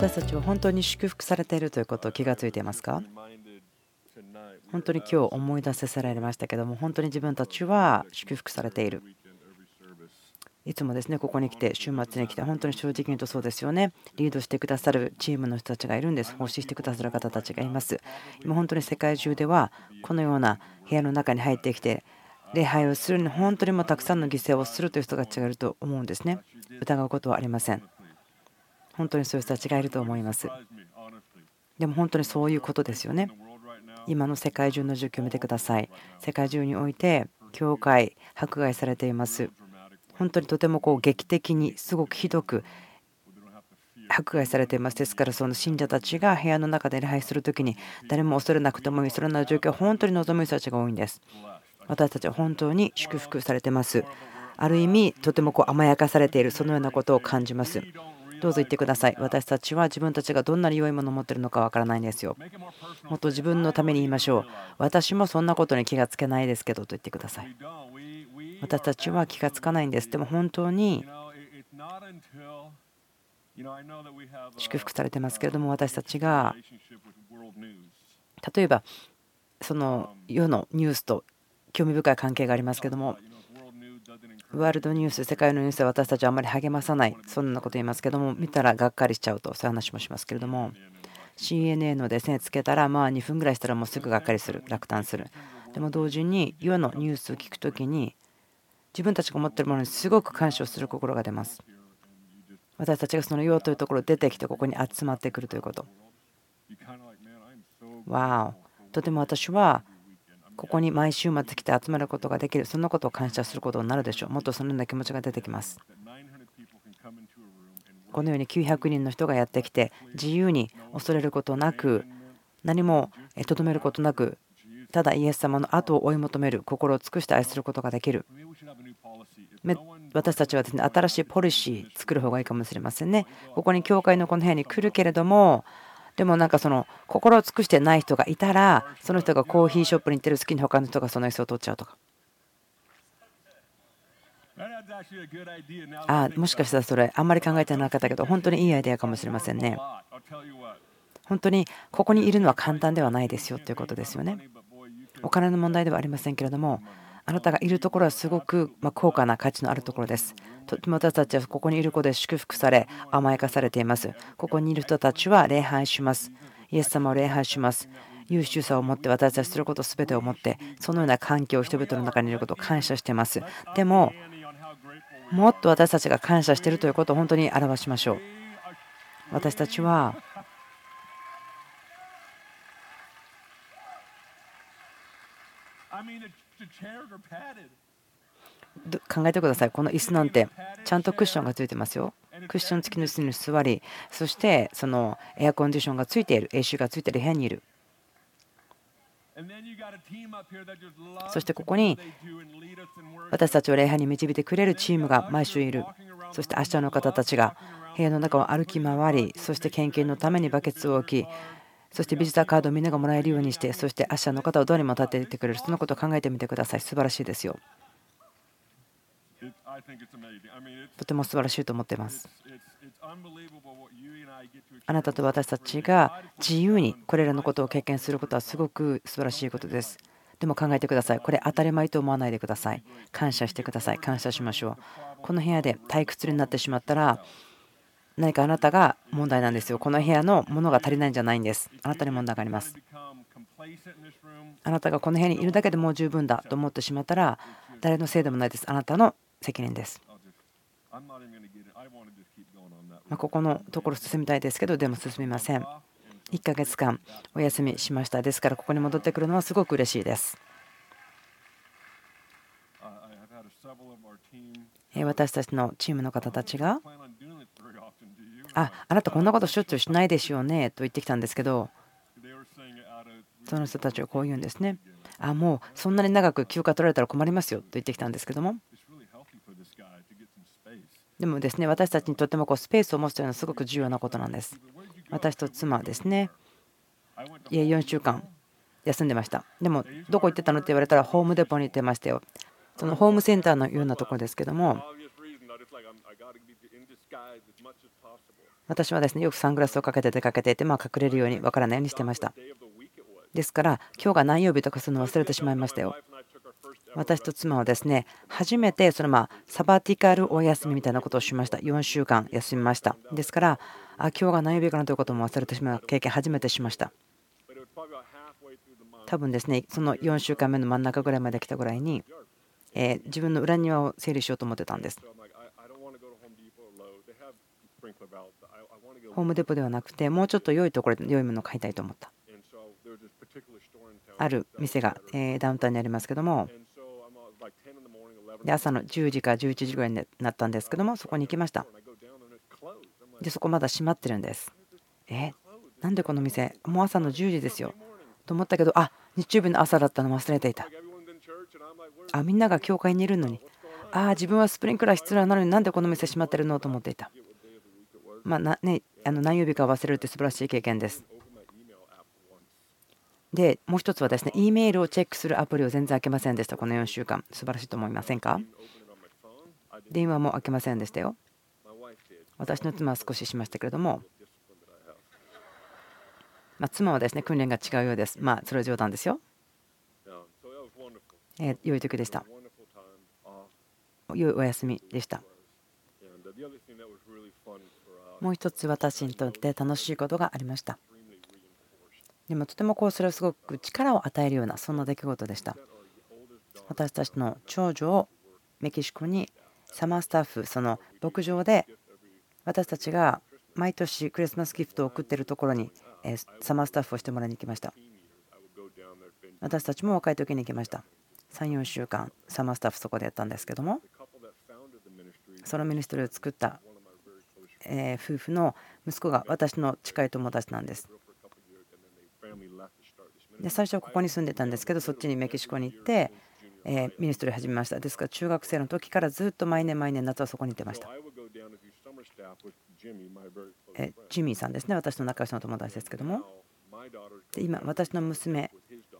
私たちは本当に祝福されているということを気がついていますか？本当に今日思い出させられましたけども本当に自分たちは祝福されている。いつもですねここに来て週末に来て本当に正直に言うとそうですよね。リードしてくださるチームの人たちがいるんです。奉仕してくださる方たちがいます。今本当に世界中ではこのような部屋の中に入ってきて礼拝をするのに本当にもたくさんの犠牲をするという人たちがいると思うんですね。疑うことはありません。本当にそういう人たちがいると思います。でも本当にそういうことですよね。今の世界中の状況を見てください。世界中において教会迫害されています。本当にとてもこう劇的にすごくひどく迫害されています。ですからその信者たちが部屋の中で礼拝する時に誰も恐れなくてもいいそのような状況を本当に望む人たちが多いんです。私たちは本当に祝福されてます。ある意味とてもこう甘やかされているそのようなことを感じます。どうぞ言ってください。私たちは自分たちがどんなに良いものを持ってるのかわからないんですよ。もっと自分のために言いましょう。私もそんなことに気がつけないですけどと言ってください。私たちは気がつかないんです。でも本当に祝福されてますけれども私たちが例えばその世のニュースと興味深い関係がありますけどもワールドニュース世界のニュースは私たちはあまり励まさないそんなこと言いますけども見たらがっかりしちゃうとそういう話もしますけれども CNN のですねつけたらまあ2分ぐらいしたらもうすぐがっかりする落胆するでも同時に世のニュースを聞くときに自分たちが持ってるものにすごく感謝をする心が出ます。私たちがその用というところ出てきてここに集まってくるということ。わお。とても私はここに毎週末来て集まることができる。そんなことを感謝することになるでしょう。もっとそのような気持ちが出てきます。このように900人の人がやってきて自由に恐れることなく何もとどめることなくただイエス様の後を追い求める心を尽くして愛することができる。私たちはですね新しいポリシー作る方がいいかもしれませんね。ここに教会のこの部屋に来るけれどもでもなんかその心を尽くしてない人がいたらその人がコーヒーショップに行ってる好きに他の人がその椅子を取っちゃうとか。あもしかしたらそれあんまり考えてなかったけど本当にいいアイデアかもしれませんね。本当にここにいるのは簡単ではないですよということですよね。お金の問題ではありませんけれどもあなたがいるところはすごく高価な価値のあるところです。私たちはここにいることで祝福され甘やかされています。ここにいる人たちは礼拝します。イエス様を礼拝します。優秀さを持って私たちすること全てを持ってそのような環境を人々の中にいることを感謝しています。でももっと私たちが感謝しているということを本当に表しましょう。私たちは考えてください。この椅子なんてちゃんとクッションがついてますよ。クッション付きの椅子に座り、そしてそのエアコンディションがついている、AC がついている部屋にいる。そしてここに私たちを礼拝に導いてくれるチームが毎週いる。そして明日の方たちが部屋の中を歩き回り、そして献金のためにバケツを置き、そしてビジターカードをみんながもらえるようにして、そして明日の方をどうにも立ててくれる、そのことを考えてみてください。素晴らしいですよ。とても素晴らしいと思っています。あなたと私たちが自由にこれらのことを経験することはすごく素晴らしいことです。でも考えてください。これ当たり前と思わないでください。感謝してください。感謝しましょう。この部屋で退屈になってしまったら何かあなたが問題なんですよ。この部屋のものが足りないんじゃないんです。あなたに問題があります。あなたがこの部屋にいるだけでもう十分だと思ってしまったら誰のせいでもないです。あなたの責任です。まここのところ進みたいですけどでも進みません。1ヶ月間お休みしました。ですからここに戻ってくるのはすごく嬉しいです。私たちのチームの方たちがああなたこんなことしょっちゅうしないですよねと言ってきたんですけどその人たちはこう言うんですねあもうそんなに長く休暇取られたら困りますよと言ってきたんですけどもでもですね私たちにとってもこうスペースを持つというのはすごく重要なことなんです私と妻はですねいや4週間休んでましたでもどこ行ってたのって言われたらホームデポに行ってましたよそのホームセンターのようなところですけども私はですねよくサングラスをかけて出かけていて、まあ、隠れるようにわからないようにしてました。ですから、今日が何曜日とかするの忘れてしまいましたよ。私と妻はですね初めてそのまあサバティカルお休みみたいなことをしました。4週間休みました。ですからあ今日が何曜日かなということも忘れてしまう経験初めてしました。多分ですねその4週間目の真ん中ぐらいまで来たぐらいにえ自分の裏庭を整理しようと思ってたんです。ホームデポではなくてもうちょっと良いところで良いものを買いたいと思った。ある店がダウンタウンにありますけどもで朝の10時から11時ぐらいになったんですけどもそこに行きました。でそこまだ閉まってるんです。えなんでこの店もう朝の10時ですよ。と思ったけどあ日曜日の朝だったの忘れていた。あみんなが教会にいるのに。ああ自分はスプリンクラー必要なのになんでこの店閉まってるの？と思っていた。まあなねあの何曜日か忘れるって素晴らしい経験です。で、もう一つはですね、E メールをチェックするアプリを全然開けませんでした、この4週間。素晴らしいと思いませんか？電話も開けませんでしたよ。私の妻は少ししましたけれども、まあ、妻はですね、訓練が違うようです。まあ、それは冗談ですよ。えー、良い時でした。良いお休みでした。もう一つ私にとって楽しいことがありました。でもとてもこうそれはすごく力を与えるようなそんな出来事でした。私たちの長女をメキシコにサマースタッフその牧場で私たちが毎年クリスマスギフトを送っているところにサマースタッフをしてもらいに行きました。私たちも若い時に行きました。34週間 summer staff そこでやったんですけどもそのミニストリーを作った夫婦の息子が私の近い友達なんです。で最初はここに住んでたんですけどそっちにメキシコに行って、え ministry 始めました。ですから中学生の時からずっと毎年毎年夏はそこに行ってました。えジミーさんですね。私の仲良しの友達ですけども。で今私の娘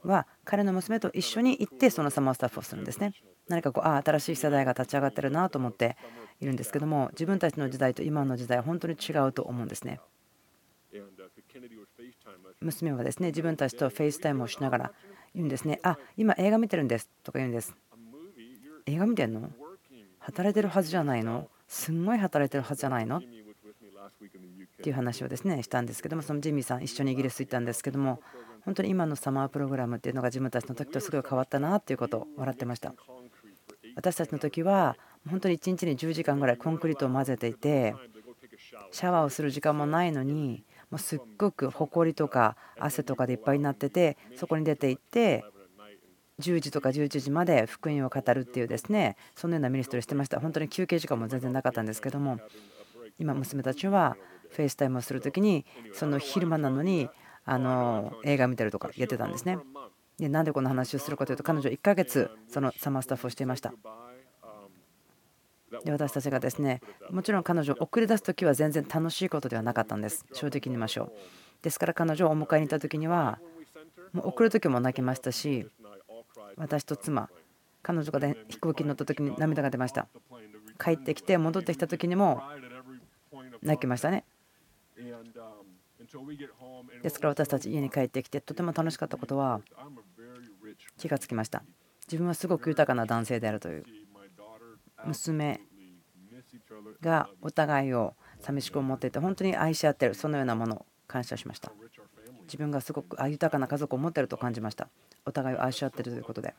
は彼の娘と一緒に行ってその summer staff をするんですね。何かこうああ新しい世代が立ち上がってるなと思っているんですけども自分たちの時代と今の時代は本当に違うと思うんですね。娘はですね自分たちと FaceTime をしながら言うんですねあ今映画見てるんですとか言うんです映画見てんの？働いてるはずじゃないの？すんごい働いてるはずじゃないの？っていう話をですねしたんですけどもそのジミーさん一緒にイギリス行ったんですけども本当に今のサマープログラムっていうのが自分たちの時とすごい変わったなっていうことを笑ってました。私たちの時は本当に1日に10時間ぐらいコンクリートを混ぜていてシャワーをする時間もないのにすっごくほこりとか汗とかでいっぱいになっててそこに出て行って10時とか11時まで福音を語るっていうですねそのようなミニストリーをしてました。本当に休憩時間も全然なかったんですけども今娘たちは FaceTime をする時にその昼間なのにあの映画見てるとか言ってたんですね。でなんでこの話をするかというと彼女1ヶ月その summer staff をしていました。で私たちがですねもちろん彼女を送り出す時は全然楽しいことではなかったんです。正直に言いましょう。ですから彼女をお迎えに行った時にはもう送る時も泣きましたし私と妻彼女が飛行機に乗った時に涙が出ました。帰ってきて戻ってきた時にも泣きましたね。ですから私たち家に帰ってきてとても楽しかったことは気がつきました。自分はすごく豊かな男性であるという。娘がお互いを寂しく思っていて本当に愛し合ってるそのようなものを感謝しました。自分がすごく豊かな家族を持ってると感じました。お互いを愛し合っているということで。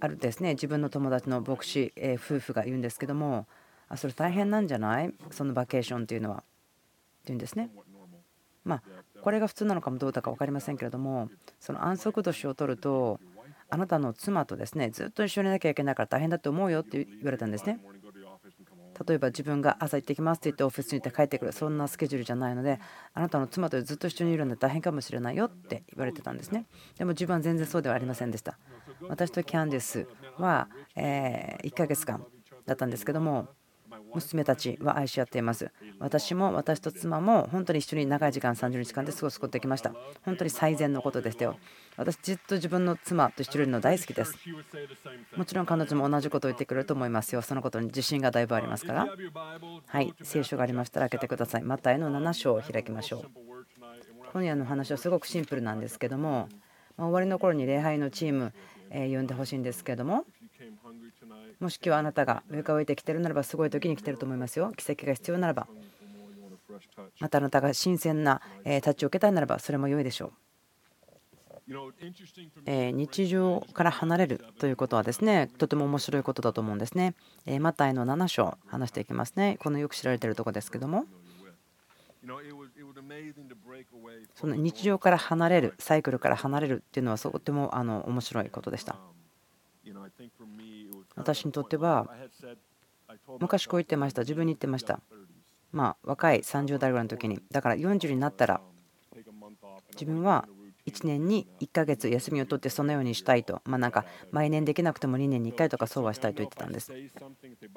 あるですね自分の友達の牧師夫婦が言うんですけどもあそれ大変なんじゃない？そのバケーションっていうのは。って言うんですね。まあこれが普通なのかもどうだか分かりませんけれどもその安息年を取るとあなたの妻とですねずっと一緒にいなきゃいけないから大変だと思うよって言われたんですね。例えば自分が朝行ってきますって言ってオフィスに行って帰ってくるそんなスケジュールじゃないのであなたの妻とずっと一緒にいるので大変かもしれないよって言われてたんですねでも自分は全然そうではありませんでした私とキャンディスは1ヶ月間だったんですけども娘たちは愛し合っています。私も私と妻も本当に一緒に長い時間30日間で過ごすことができました。本当に最善のことでしたよ。私ずっと自分の妻と一緒にいるの大好きです。もちろん彼女も同じことを言ってくれると思いますよ。そのことに自信がだいぶありますから。はい、聖書がありましたら開けてください。マタイの7章を開きましょう。今夜の話はすごくシンプルなんですけども、終わりの頃に礼拝のチーム呼んでほしいんですけどももし今日あなたが上から置いてきてるならばすごい時に来てると思いますよ。奇跡が必要ならば。またあなたが新鮮なタッチを受けたいならばそれも良いでしょう。日常から離れるということはですねとても面白いことだと思うんですね。マタイの7章話していきますね。このよく知られているところですけども。その日常から離れるサイクルから離れるっていうのはとてもあの面白いことでした私にとっては昔こう言ってました自分に言ってました。まあ若い30代ぐらいの時にだから40になったら自分は1年に1ヶ月休みを取ってそのようにしたいと。まあなんか毎年できなくても2年に1回とかそうはしたいと言ってたんです。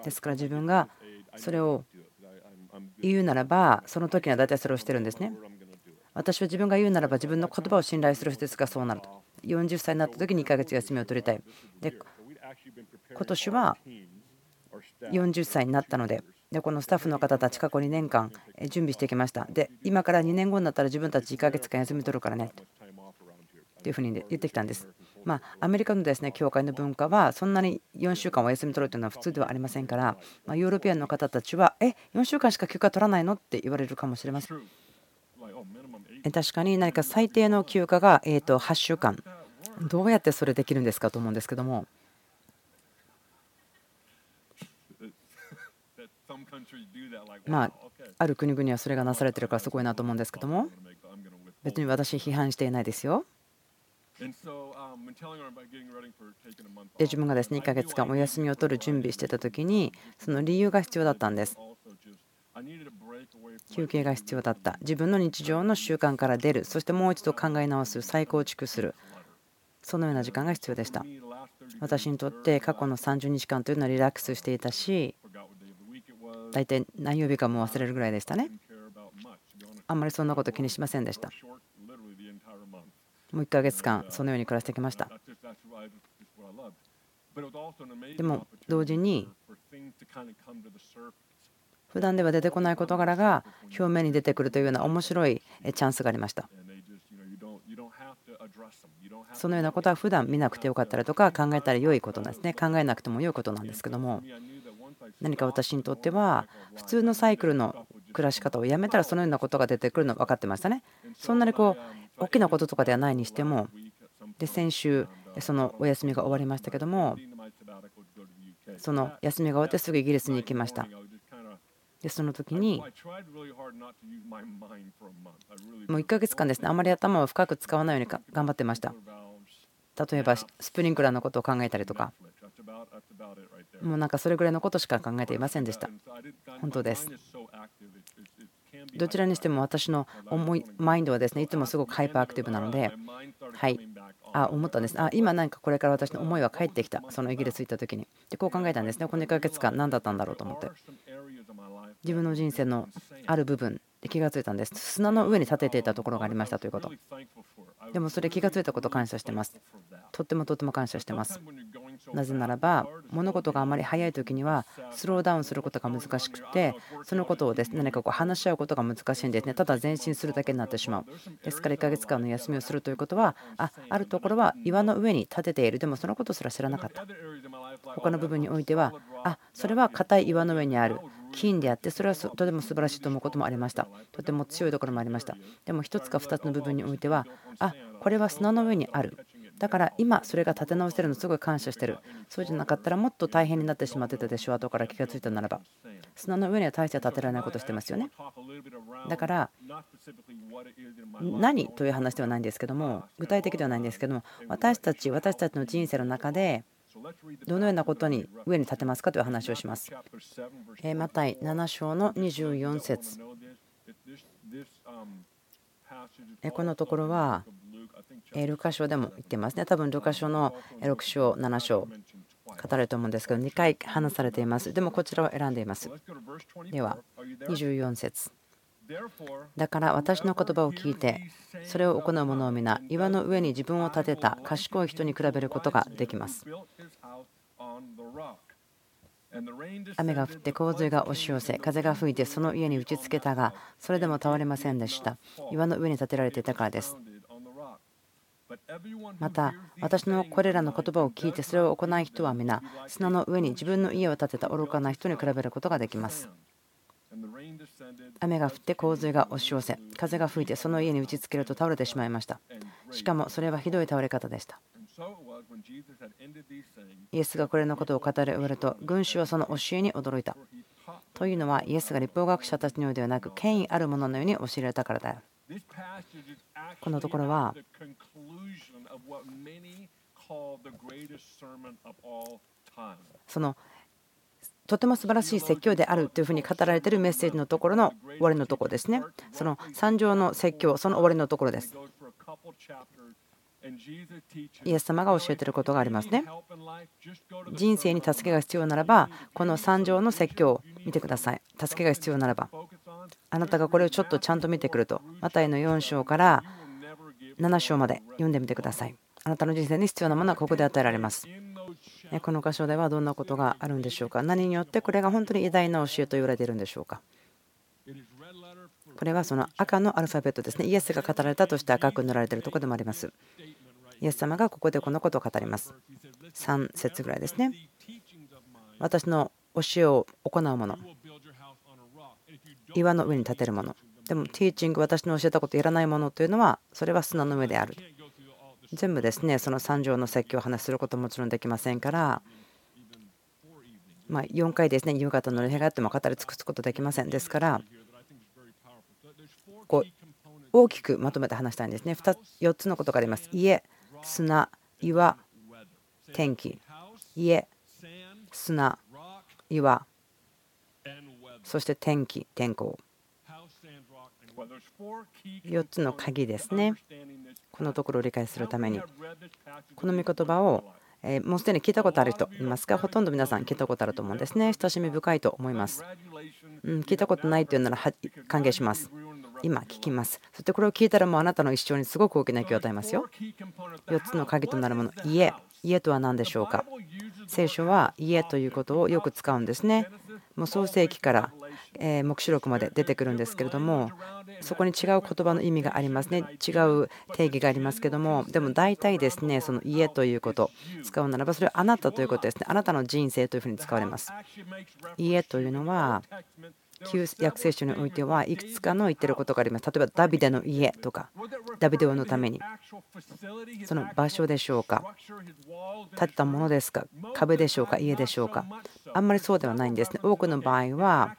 ですから自分がそれを言うならばその時には大体それをしてるんですね。私は自分が言うならば自分の言葉を信頼する人ですがそうなると。40歳になった時に1ヶ月休みを取りたい。で今年は40歳になったのででこのスタッフの方たち過去2年間準備してきました。で今から2年後になったら自分たち1ヶ月間休み取るからねというふうに言ってきたんです。まあアメリカのですね教会の文化はそんなに4週間お休み取るというのは普通ではありませんからまヨーロピアンの方たちはえ4週間しか休暇取らないのって言われるかもしれません。確かに何か最低の休暇がえと8週間。どうやってそれできるんですかと思うんですけどもまあ、ある国々はそれがなされてるからすごいなと思うんですけども。別に私批判していないですよ。で自分がですね1ヶ月間お休みを取る準備してた時にその理由が必要だったんです。休憩が必要だった。自分の日常の習慣から出る。そしてもう一度考え直す。再構築する。そのような時間が必要でした。私にとって過去の30日間というのはリラックスしていたし大体何曜日かも忘れるぐらいでしたね。あんまりそんなこと気にしませんでした。もう1ヶ月間そのように暮らしてきました。でも同時に普段では出てこない事柄が表面に出てくるというような面白いチャンスがありました。そのようなことは普段見なくてよかったりとか考えたら良いことなんですね。考えなくても良いことなんですけども何か私にとっては普通のサイクルの暮らし方をやめたらそのようなことが出てくるの分かってましたね。そんなにこう大きなこととかではないにしてもで先週そのお休みが終わりましたけどもその休みが終わってすぐイギリスに行きました。でその時にもう1ヶ月間ですねあまり頭を深く使わないように頑張ってました例えばスプリンクラーのことを考えたりとかもうなんかそれぐらいのことしか考えていませんでした。本当です。どちらにしても私の思いマインドはですねいつもすごく hyperactive なので、はい、あ思ったんです。あ今何かこれから私の思いは返ってきた、そのイギリス行った時に。でこう考えたんですね、この1ヶ月間何だったんだろうと思って。自分の人生のある部分で気がついたんです。砂の上に建てていたところがありましたということ。でもそれ気がついたこと感謝してます。とってもとっても感謝してます。なぜならば物事があまり早い時にはスローダウンすることが難しくてそのことをですね何かこう話し合うことが難しいんですねただ前進するだけになってしまうですから1ヶ月間の休みをするということはああるところは岩の上に立てているでもそのことすら知らなかった他の部分においてはあそれは硬い岩の上にある金であってそれはとても素晴らしいと思うこともありました。とても強いところもありました。でも1つか2つの部分においてはあこれは砂の上にある。だから今それが立て直せるのすごい感謝してる。そうじゃなかったらもっと大変になってしまってたでしょ後から気がついたならば。砂の上には大して立てられないことしてますよね。だから何という話ではないんですけども具体的ではないんですけども私たち私たちの人生の中でどのようなことに上に立てますかという話をします。マタイ7章の24節このところはルカ書でも言ってますね。多分ルカ書の6章、7章、語れると思うんですけど2回話されていますでもこちらを選んでいますでは24節だから私の言葉を聞いてそれを行う者を皆岩の上に自分を立てた賢い人に比べることができます。雨が降って洪水が押し寄せ風が吹いてその家に打ちつけたがそれでも倒れませんでした。岩の上に建てられていたからです。また私のこれらの言葉を聞いてそれを行う人は皆砂の上に自分の家を建てた愚かな人に比べることができます。雨が降って洪水が押し寄せ風が吹いてその家に打ちつけると倒れてしまいました。しかもそれはひどい倒れ方でした。イエスがこれのことを語り終わると群衆はその教えに驚いた。というのはイエスが立法学者たちのようではなく権威あるもののように教えられたからだよ。このところはそのとても素晴らしい説教であるというふうに語られているメッセージのところの終わりのところですね。その三条の説教、その終わりのところです。イエス様が教えていることがありますね。人生に助けが必要ならば、この三条の説教を見てください。助けが必要ならば。あなたがこれをちょっとちゃんと見てくると、マタイの4章から7章まで読んでみてください。あなたの人生に必要なものはここで与えられます。この箇所ではどんなことがあるんでしょうか？何によってこれが本当に偉大な教えと言われているんでしょうか？これはその赤のアルファベットですね。イエスが語られたとして赤く塗られているところでもあります。イエス様がここでこのことを語ります。3節ぐらいですね。私の教えを行うもの。岩の上に立てるもの。でも、ティーチング、私の教えたことやらないものというのは、それは砂の上である。全部ですね、その3条の説教を話することももちろんできませんから、ま4回ですね、夕方の礼拝があっても語り尽くすことできません。ですから、こう大きくまとめて話したいんですね。4つのことがあります。家、砂、岩、天気。家、砂、岩、そして天気、天候。4つの鍵ですね。このところを理解するために。この御言葉をもうすでに聞いたことある人いますか？ほとんど皆さん聞いたことあると思うんですね。親しみ深いと思います。うん、聞いたことないというなら歓迎します。今聞きます。そしてこれを聞いたらもうあなたの一生にすごく大きな影響を与えますよ。4つの鍵となるもの、家。家とは何でしょうか？聖書は家ということをよく使うんですね。もう創世記から黙示録まで出てくるんですけれどもそこに違う言葉の意味がありますね。違う定義がありますけどもでも大体ですねその家ということ使うならばそれはあなたということですね。あなたの人生というふうに使われます。家というのは旧約聖書においてはいくつかの言ってることがあります。例えばダビデの家とか、ダビデ王のために、その場所でしょうか、建てたものですか、壁でしょうか、家でしょうか、あんまりそうではないんですね。多くの場合は、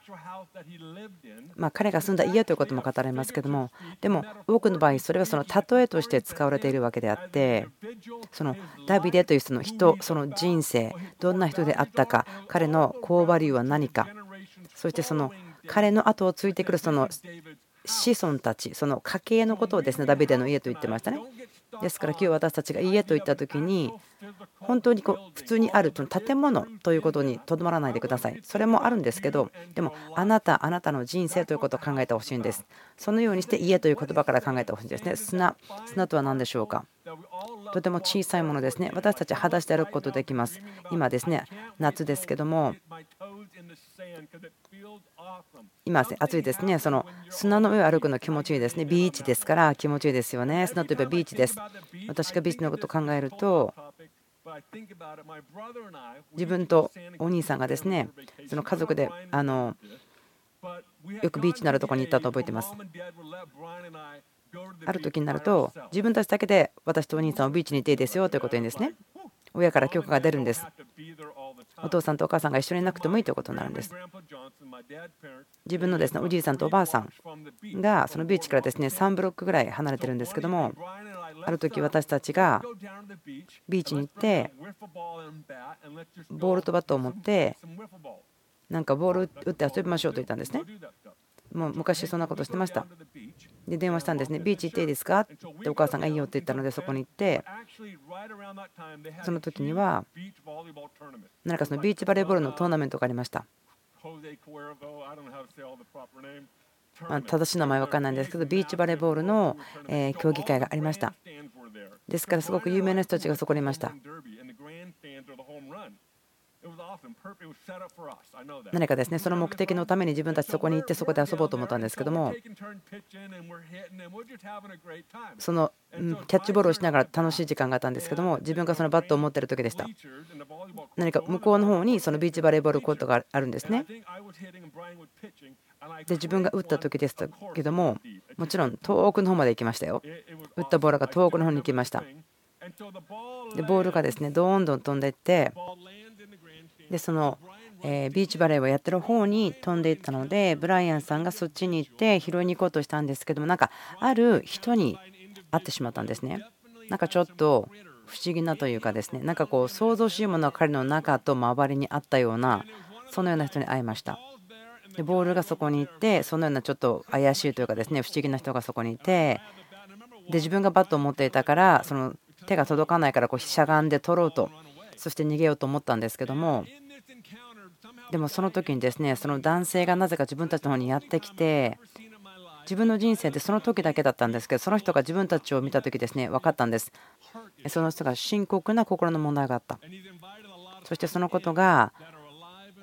ま、彼が住んだ家ということも語られますけども、でも多くの場合、それはその例えとして使われているわけであって、そのダビデというその人、その人生、どんな人であったか、彼のコーバリューは何か、そしてその彼の後をついてくるその子孫たち、その家系のことをですねダビデの家と言ってましたね。ですから今日私たちが家と言った時に本当にこう普通にある建物ということにとどまらないでください。それもあるんですけどでもあなたあなたの人生ということを考えてほしいんです。そのようにして家という言葉から考えてほしいんですね。砂砂とは何でしょうか？とても小さいものですね。私たち裸足で歩くことできます。今ですね夏ですけども今暑いですね。その砂の上を歩くの気持ちいいですね。ビーチですから気持ちいいですよね。砂といえばビーチです。私がビーチのことを考えると、自分とお兄さんがですね、その家族であのよくビーチのあるところに行ったと覚えています。ある時になると、自分たちだけで私とお兄さんをビーチに行っていいですよということを言うんですね。親から許可が出るんです。お父さんとお母さんが一緒にいなくてもいいということになるんです。自分のですねおじいさんとおばあさんがそのビーチからですね3ブロックぐらい離れてるんですけどもある時私たちがビーチに行ってボールとバットを持ってなんかボール打って遊びましょうと言ったんですね。もう昔そんなことしてました。で電話したんですね。ビーチ行っていいですか？ってお母さんがいいよって言ったのでそこに行ってその時には何かそのビーチバレーボールのトーナメントがありました。まあ、正しい名前分かんないんですけどビーチバレーボールの競技会がありましたですからすごく有名な人たちがそこにいました何かですねその目的のために自分たちそこに行ってそこで遊ぼうと思ったんですけどもそのキャッチボールをしながら楽しい時間があったんですけども自分がそのバットを持っている時でした。何か向こうの方にそのビーチバレーボールコートがあるんですね。で自分が打った時でしたけどももちろん遠くの方まで行きましたよ。打ったボールが遠くの方に行きました。でボールがですねどんどん飛んでいってでそのえビーチバレーをやってる方に飛んでいったのでブライアンさんがそっちに行って拾いに行こうとしたんですけどもなんかある人に会ってしまったんですね。なんかちょっと不思議なというかですねなんかこう想像しようものは彼の中と周りにあったようなそのような人に会いました。でボールがそこに行ってそのようなちょっと怪しいというかですね不思議な人がそこにいてで自分がバットを持っていたからその手が届かないからこうしゃがんで取ろうとそして逃げようと思ったんですけどもでもその時にですねその男性がなぜか自分たちの方にやってきて自分の人生でその時だけだったんですけどその人が自分たちを見た時ですね分かったんです。その人が深刻な心の問題があった。そしてそのことが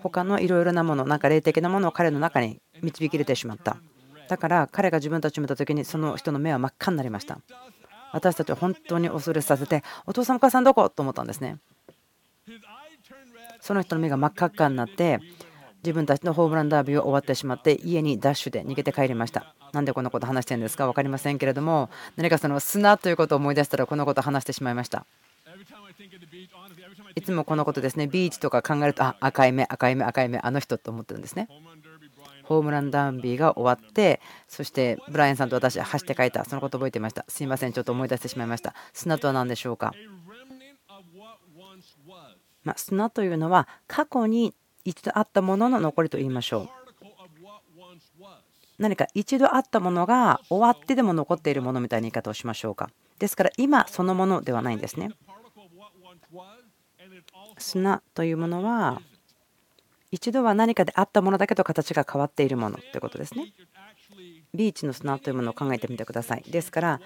他のいろいろなものなんか霊的なものを彼の中に導き入れてしまった。だから彼が自分たちを見た時にその人の目は真っ赤になりました。私たちは本当に恐れさせてお父さんお母さんどこ？と思ったんですね。その人の目が真っ赤っかになって自分たちのホームランダービーを終わってしまって家にダッシュで逃げて帰りました。なんでこんなこと話してるんですか？分かりませんけれども何かその砂ということを思い出したらこのことを話してしまいました。いつもこのことですねビーチとか考えるとあ赤い目赤い目赤い目あの人と思ってるんですね。ホームランダービーが終わってそしてブライアンさんと私走って帰った。そのこと覚えていました。すいません。ちょっと思い出してしまいました。砂とは何でしょうか？ま砂というのは過去に一度あったものの残りと言いましょう。何か一度あったものが終わってでも残っているものみたいな言い方をしましょうか。ですから今そのものではないんですね。砂というものは一度は何かであったものだけど形が変わっているものということですね。ビーチの砂というものを考えてみてください。ですから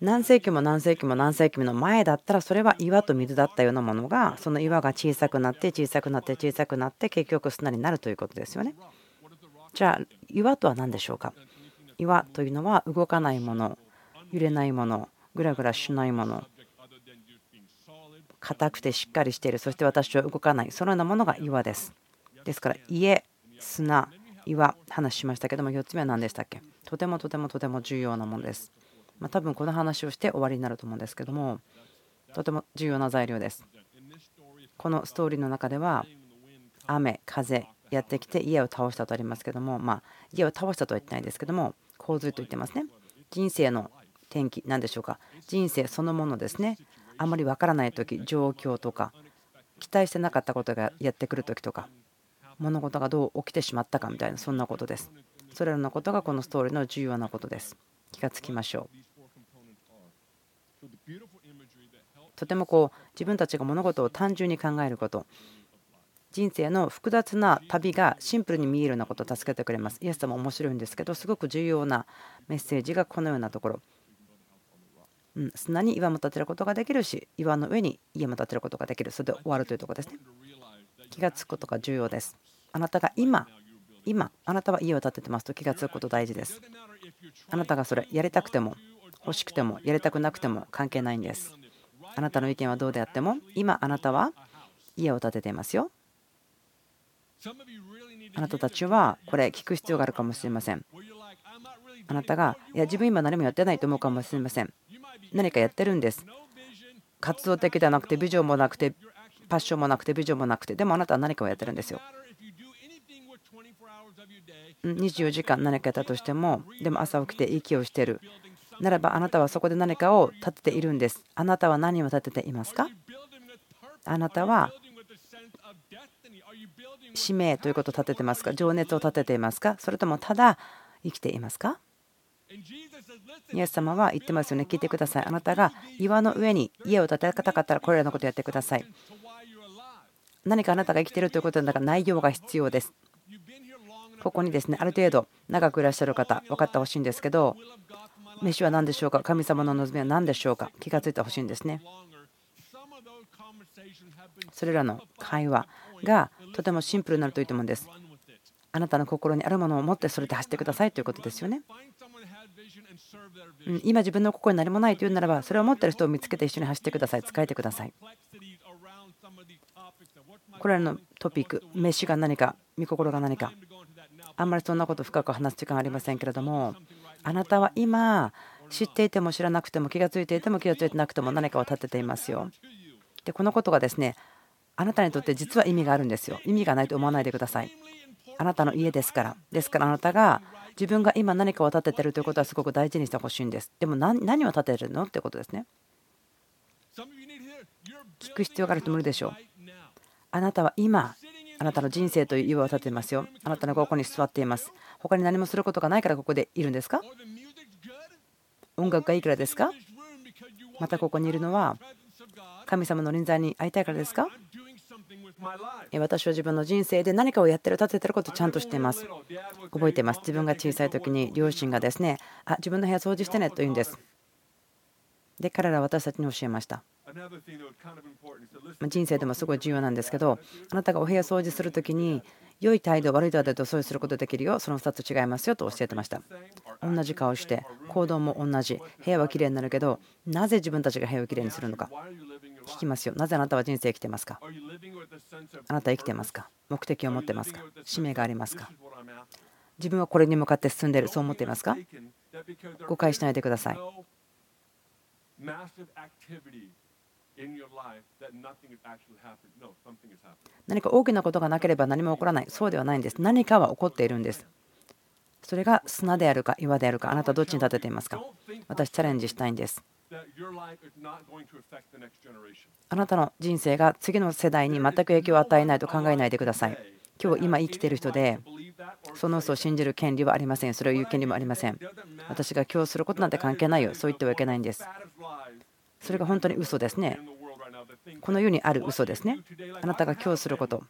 何世紀も何世紀も何世紀もの前だったらそれは岩と水だったようなものがその岩が小さくなって小さくなって小さくなって結局砂になるということですよね。じゃあ岩とは何でしょうか？岩というのは動かないもの揺れないものぐらぐらしないもの硬くてしっかりしているそして私は動かないそのようなものが岩です。ですから家砂岩話しましたけども4つ目は何でしたっけ？とてもとてもとても重要なものです。ま、多分この話をして終わりになると思うんですけどもとても重要な材料です。このストーリーの中では雨風やってきて家を倒したとありますけどもまあ家を倒したとは言ってないですけども洪水と言ってますね。人生の転機何でしょうか。人生そのものですね。あまりわからない時状況とか期待してなかったことがやってくる時とか物事がどう起きてしまったかみたいなそんなことです。それらのことがこのストーリーの重要なことです。気がつきましょうとてもこう自分たちが物事を単純に考えること人生の複雑な旅がシンプルに見えるようなことを助けてくれます。イエス様面白いんですけどすごく重要なメッセージがこのようなところ。うん、砂に岩も建てることができるし岩の上に家も建てることができるそれで終わるというところですね。気がつくことが重要です。あなたが今今あなたは家を建ててますと気がつくこと大事です。あなたがそれやりたくても欲しくてもやりたくなくても関係ないんです。あなたの意見はどうであっても今あなたは家を建てていますよ。あなたたちはこれ聞く必要があるかもしれません。あなたがいや自分今何もやってないと思うかもしれません。何かやってるんです。活動的ではなくてビジョンもなくてパッションもなくてビジョンもなくてでもあなたは何かをやってるんですよ。24時間何かやったとしてもでも朝起きて息をしてる。ならばあなたはそこで何かを立てているんです。あなたは何を立てていますか？あなたは使命ということを立ててますか？情熱を立てていますか？それともただ生きていますか？イエス様は言ってますよね。聞いてください。あなたが岩の上に家を建てたかったらこれらのことをやってください。何かあなたが生きているということだから内容が必要です。ここにですねある程度長くいらっしゃる方分かってほしいんですけど飯は何でしょうか？神様の望みは何でしょうか？気がついてほしいんですね。それらの会話がとてもシンプルになるといいと思うんです。あなたの心にあるものを持ってそれで走ってくださいということですよね。今自分の心に何もないというならばそれを持ってる人を見つけて一緒に走ってください。使えてください。これらのトピック飯が何か御心が何か。あんまりそんなこと深く話す時間ありませんけれどもあなたは今知っていても知らなくても気が付いていても気が付いてなくても何かを立てていますよ。でこのことがですねあなたにとって実は意味があるんですよ。意味がないと思わないでください。あなたの家ですから。ですからあなたが自分が今何かを立ててるということはすごく大事にしてほしいんです。でも何を立てるのってことですね。聞く必要がある人もいるでしょう。あなたは今あなたの人生という岩を立てますよ。あなたのここに座っています。他に何もすることがないからここでいるんですか？音楽がいいからですか？またここにいるのは神様の臨在に会いたいからですか？私は自分の人生で何かをやってる立ててることをちゃんとしています。覚えています。自分が小さい時に両親がですねあ自分の部屋掃除してねと言うんです。で彼らは私たちに教えました。人生でもすごい重要なんですけどあなたがお部屋掃除する時に良い態度悪い態度でそうすることできるよ。その2つ違いますよと教えてました。同じ顔して行動も同じ。部屋はきれいになるけどなぜ自分たちが部屋をきれいにするのか。聞きますよ。なぜあなたは人生生きてますか？あなた生きてますか？目的を持ってますか？使命がありますか？自分はこれに向かって進んでいる。そう思っていますか？誤解しないでください何か大きなことがなければ何も起こらない。そうではないんです。何かは起こっているんです。それが砂であるか岩であるかあなたどっちに立てていますか。私チャレンジしたいんです。あなたの人生が次の世代に全く影響を与えないと考えないでください今日今生きている人でその嘘を信じる権利はありません。それを言う権利もありません。私が今日することなんて関係ないよ。そう言ってはいけないんです。それが本当に嘘ですね。この世にある嘘ですね。あなたが今日すること。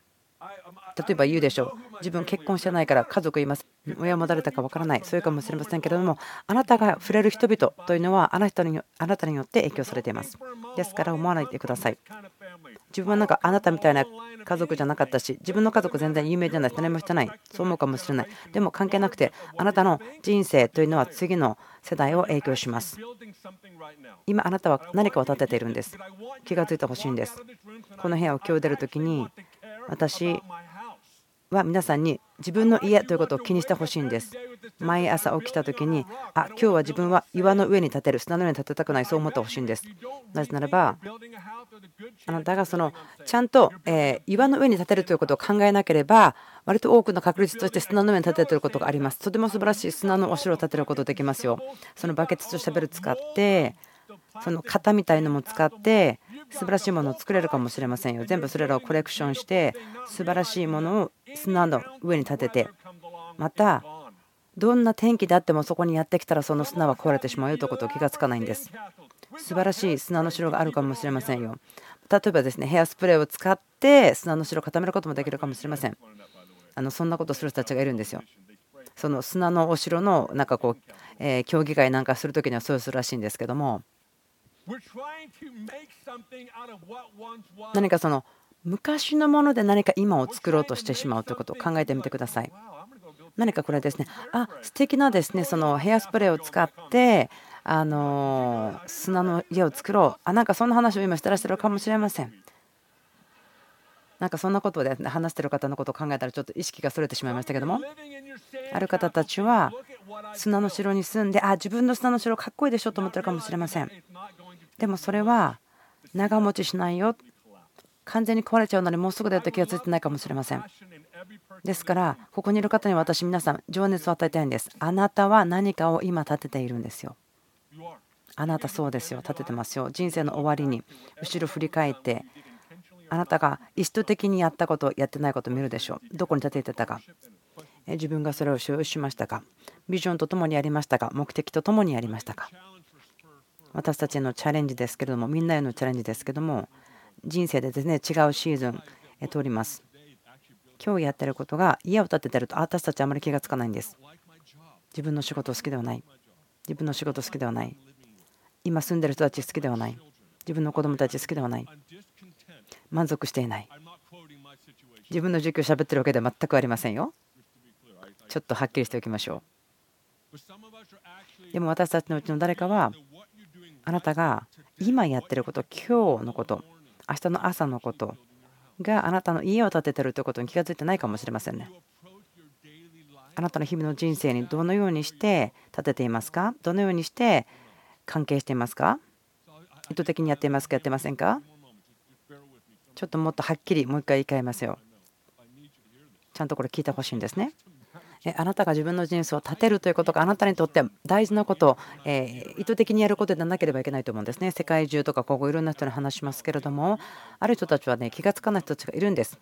例えば言うでしょう。自分結婚してないから家族います。親も誰だかわからない。そういうかもしれませんけれどもあなたが触れる人々というのはあなたにあなたによって影響されています。ですから思わないでください。自分はなんかあなたみたいな家族じゃなかったし自分の家族全然有名じゃない。何もしてない。そう思うかもしれない。でも関係なくてあなたの人生というのは次の世代を影響します。今あなたは何かを立てているんです。気が付いてほしいんです。この部屋を今日出るときに私は皆さんに自分の家ということを気にしてほしいんです。毎朝起きた時に、あ今日は自分は岩の上に立てる、砂の上に立てたくない、そう思ってほしいんです。なぜならば、あなたがそのちゃんとえ岩の上に立てるということを考えなければ、割と多くの確率として砂の上に立ててることがあります。とても素晴らしい砂のお城を建てることできますよ。そのバケツとシャベル使って、その型みたいのも使って素晴らしいものを作れるかもしれませんよ。全部それらをコレクションして素晴らしいものを砂の上に立ててまたどんな天気であってもそこにやってきたらその砂は壊れてしまうよということを気がつかないんです。素晴らしい砂の城があるかもしれませんよ。例えばですねヘアスプレーを使って砂の城を固めることもできるかもしれません。あのそんなことする人たちがいるんですよ。その砂のお城のなんかこう、え競技会なんかする時にはそうするらしいんですけども何かその昔のもので何か今を作ろうとしてしまうということを考えてみてください。何かこれですね、あ素敵なですねそのヘアスプレーを使ってあの砂の家を作ろう。あなんかそんな話を今してらっしゃるかもしれません。なんかそんなことで話してる方のことを考えたらちょっと意識がそれてしまいましたけども。ある方たちは砂の城に住んであ自分の砂の城かっこいいでしょと思ってるかもしれません。でもそれは長持ちしないよ。完全に壊れちゃうのにもうすぐだと気が付いてないかもしれません。ですからここにいる方に私皆さん情熱を与えたいんです。あなたは何かを今立てているんですよ。あなたそうですよ。立ててますよ。人生の終わりに後ろ振り返ってあなたが意図的にやったことやってないことを見るでしょう。どこに立ててたか。自分がそれを所有しましたか。ビジョンとともにやりましたか。目的とともにやりましたか。私たちへのチャレンジですけれどもみんなへのチャレンジですけども人生でですね違うシーズン通ります。今日やってることが家を建ててると私たちあまり気がつかないんです。自分の仕事好きではない。自分の仕事好きではない。今住んでる人たち好きではない。自分の子供たち好きではない。満足していない。自分の状況を喋ってるわけでは全くありませんよ。ちょっとはっきりしておきましょう。でも私たちのうちの誰かはあなたが今やってること今日のこと明日の朝のことがあなたの家を建ててるということに気が付いてないかもしれませんね。あなたの日々の人生にどのようにして建てていますか？どのようにして関係していますか？意図的にやっていますか？やってませんか？ちょっともっとはっきりもう一回言い換えますよ。ちゃんとこれ聞いてほしいんですね。あなたが自分の人生を立てるということがあなたにとって大事なことを、意図的にやることでなければいけないと思うんですね。世界中とかここいろんな人に話しますけれどもある人たちはね気が付かない人たちがいるんです。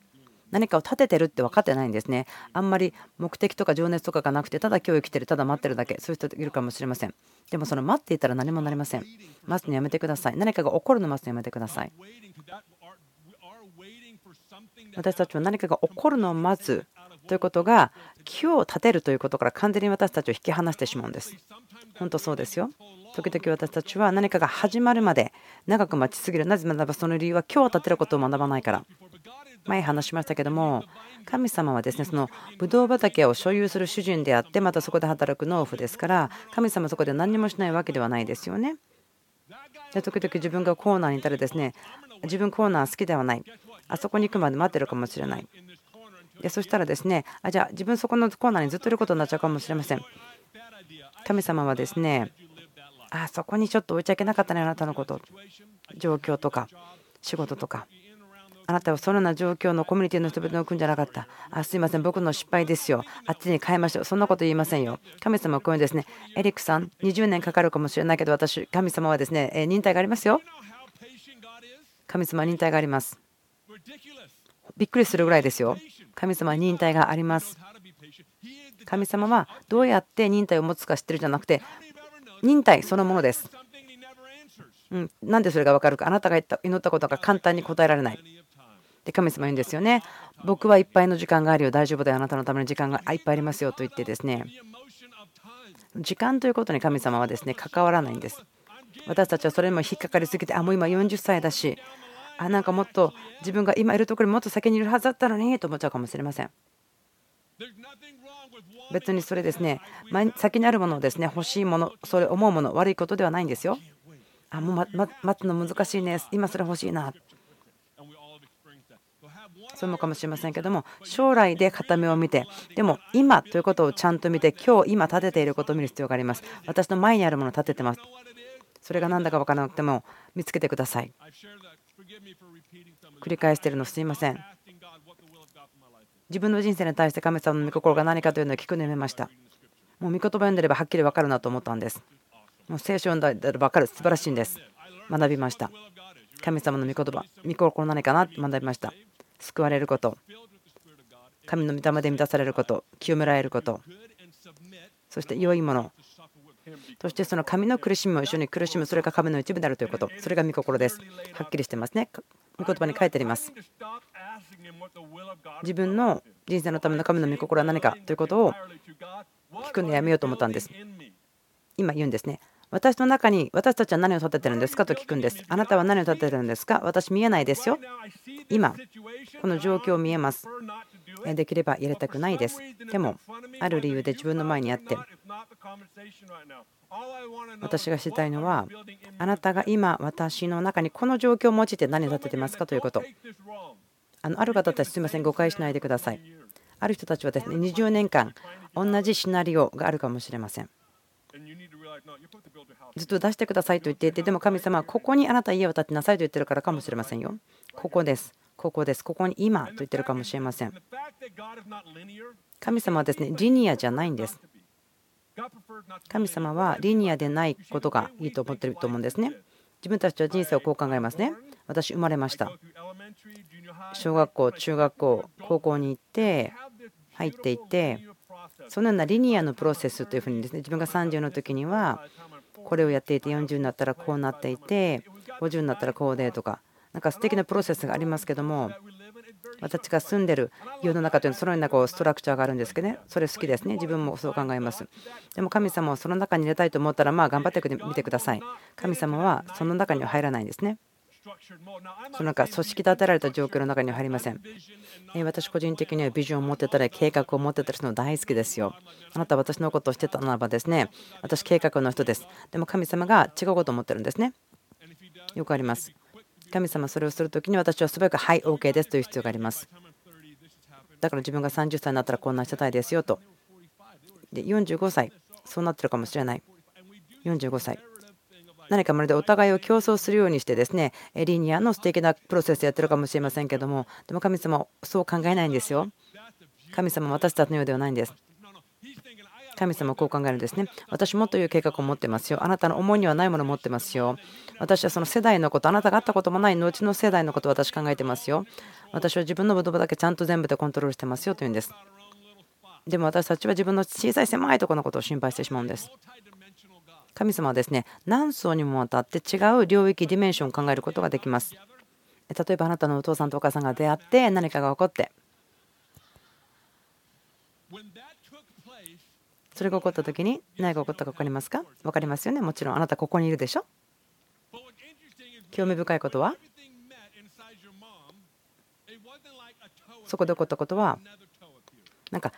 何かを立ててるって分かってないんですね。あんまり目的とか情熱とかがなくてただ今日生きてるただ待ってるだけそういう人いるかもしれません。でもその待っていたら何もなりません。待つのやめてください。何かが起こるの待つのやめてください。私たちは何かが起こるのを待つということが木を立てるということから完全に私たちを引き離してしまうんです。本当そうですよ。時々私たちは何かが始まるまで長く待ちすぎる。なぜならばその理由は今日立てることを学ばないから。前話しましたけども神様はですねそのブドウ畑を所有する主人であってまたそこで働く農夫ですから神様そこで何もしないわけではないですよね。で時々自分がコーナーにいたらですね自分コーナー好きではないあそこに行くまで待ってるかもしれないでそしたらですねあじゃあ自分そこのコーナーにずっといることになっちゃうかもしれません神様はですねあそこにちょっと置いちゃいけなかったねあなたのこと状況とか仕事とかあなたはそのような状況のコミュニティの人々に置くんじゃなかった。あすいません、僕の失敗ですよ。あっちに変えましょう。そんなこと言いませんよ。神様はこういうですね。エリックさん、20年かかるかもしれないけど、私、神様はですね、忍耐がありますよ。神様は忍耐があります。びっくりするぐらいですよ。神様は忍耐があります。神様はどうやって忍耐を持つか知ってるじゃなくて、忍耐そのものです。うん、なんでそれが分かるか。あなたが祈ったことが簡単に答えられない。で神様言うんですよね。僕はいっぱいの時間があるよ。大丈夫だよ。あなたのための時間がいっぱいありますよと言ってですね。時間ということに神様はですね関わらないんです。私たちはそれにも引っかかりすぎて、あ、もう今40歳だし、あなんかもっと自分が今いるところにもっと先にいるはずだったのにと思っちゃうかもしれません。別にそれですね先にあるものをですね欲しいものそれ思うもの悪いことではないんですよ。あもう待つの難しいね。今それ欲しいな。そうもかもしれませんけども将来で片目を見てでも今ということをちゃんと見て今日今立てていることを見る必要があります。私の前にあるものを立ててます。それが何だか分からなくても見つけてください。繰り返しているのすいません。自分の人生に対して神様の御心が何かというのを聞くのやめました。もう御言葉読んでればはっきり分かるなと思ったんです。もう聖書読んだら分かる。素晴らしいんです。学びました。神様の御言葉。御心何かなって学びました。救われること。神の御霊で満たされること。清められること。そして良いものそしてその神の苦しみも一緒に苦しむそれが神の一部であるということ。それが御心です。はっきりしてますね。御言葉に書いてあります。自分の人生のための神の御心は何かということを聞くのやめようと思ったんです。今言うんですね。私の中に私たちは何を立ててるんですか？と聞くんです。あなたは何を立ててるんですか？私見えないですよ。今、この状況見えます。できれば入れたくないです。でも、ある理由で自分の前にあって、私が知りたいのは、あなたが今、私の中にこの状況を用いて何を立ててますか？ということ。あのある方たち、すみません、誤解しないでください。ある人たちはですね、20年間、同じシナリオがあるかもしれません。ずっと出してくださいと言っていて、でも神様はここにあなた家を建てなさいと言ってるからかもしれませんよ。ここです。ここです。ここに今と言ってるかもしれません。神様はですね、リニアじゃないんです。神様はリニアでないことがいいと思ってると思うんですね。自分たちは人生をこう考えますね私生まれました小学校中学校高校に行って入っていてそのようなリニアのプロセスというふうにですね自分が30の時にはこれをやっていて40になったらこうなっていて50になったらこうでとかなんか素敵なプロセスがありますけども私が住んでる世の中というのはそのようなこうストラクチャーがあるんですけどねそれ好きですね。自分もそう考えます。でも神様をその中に入れたいと思ったらまあ頑張ってみてください。神様はその中には入らないんですね。そのなんか組織立てられた状況の中には入りません。私個人的にはビジョンを持ってたり計画を持ってたりするの大好きですよ。あなたは私のことをしてたならばですね、私計画の人です。でも神様が違うことを思ってるんですね。よくあります。神様それをするときに私は素早く、はい、OK ですという必要があります。だから自分が30歳になったらこんなしてたいですよと。で、45歳、そうなってるかもしれない。45歳。何かまるでお互いを競争するようにしてですねリニアの素敵なプロセスやってるかもしれませんけどもでも神様そう考えないんですよ神様私たちのようではないんです神様はこう考えるんですね。私もという計画を持ってますよ。あなたの思いにはないものを持ってますよ。私はその世代のこと、あなたが会ったこともない後の世代のことを私考えてますよ。私は自分の言葉だけちゃんと全部でコントロールしてますよというんです。でも私たちは自分の小さい狭いところのことを心配してしまうんです。神様はですね何層にもわたって違う領域ディメンションを考えることができます。例えばあなたのお父さんとお母さんが出会って何かが起こってそれが起こった時に何が起こったか分かりますか？分かりますよね？もちろん。あなたここにいるでしょ？興味深いことは？そこで起こったことは？なんか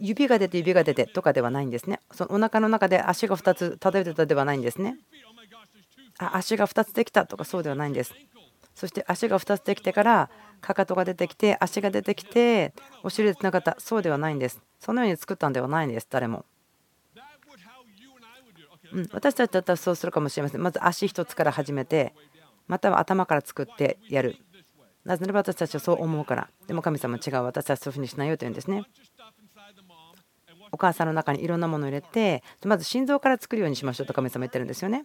指が出て指が出てとかではないんですね。そのお腹の中で足が2つ漂ってたではないんですね。あ足が2つできたとかそうではないんです。そして足が2つできてからかかとが出てきて足が出てきてお尻でつながったそうではないんです。そのように作ったんではないんです誰も。うん、私たちだったらそうするかもしれません。まず足1つから始めてまたは頭から作ってやる。なぜならば私たちはそう思うから。でも神様は違う。私たちはそういうふうにしないよというんですね。お母さんの中にいろんなものを入れてまず心臓から作るようにしましょうと神様言ってるんですよね。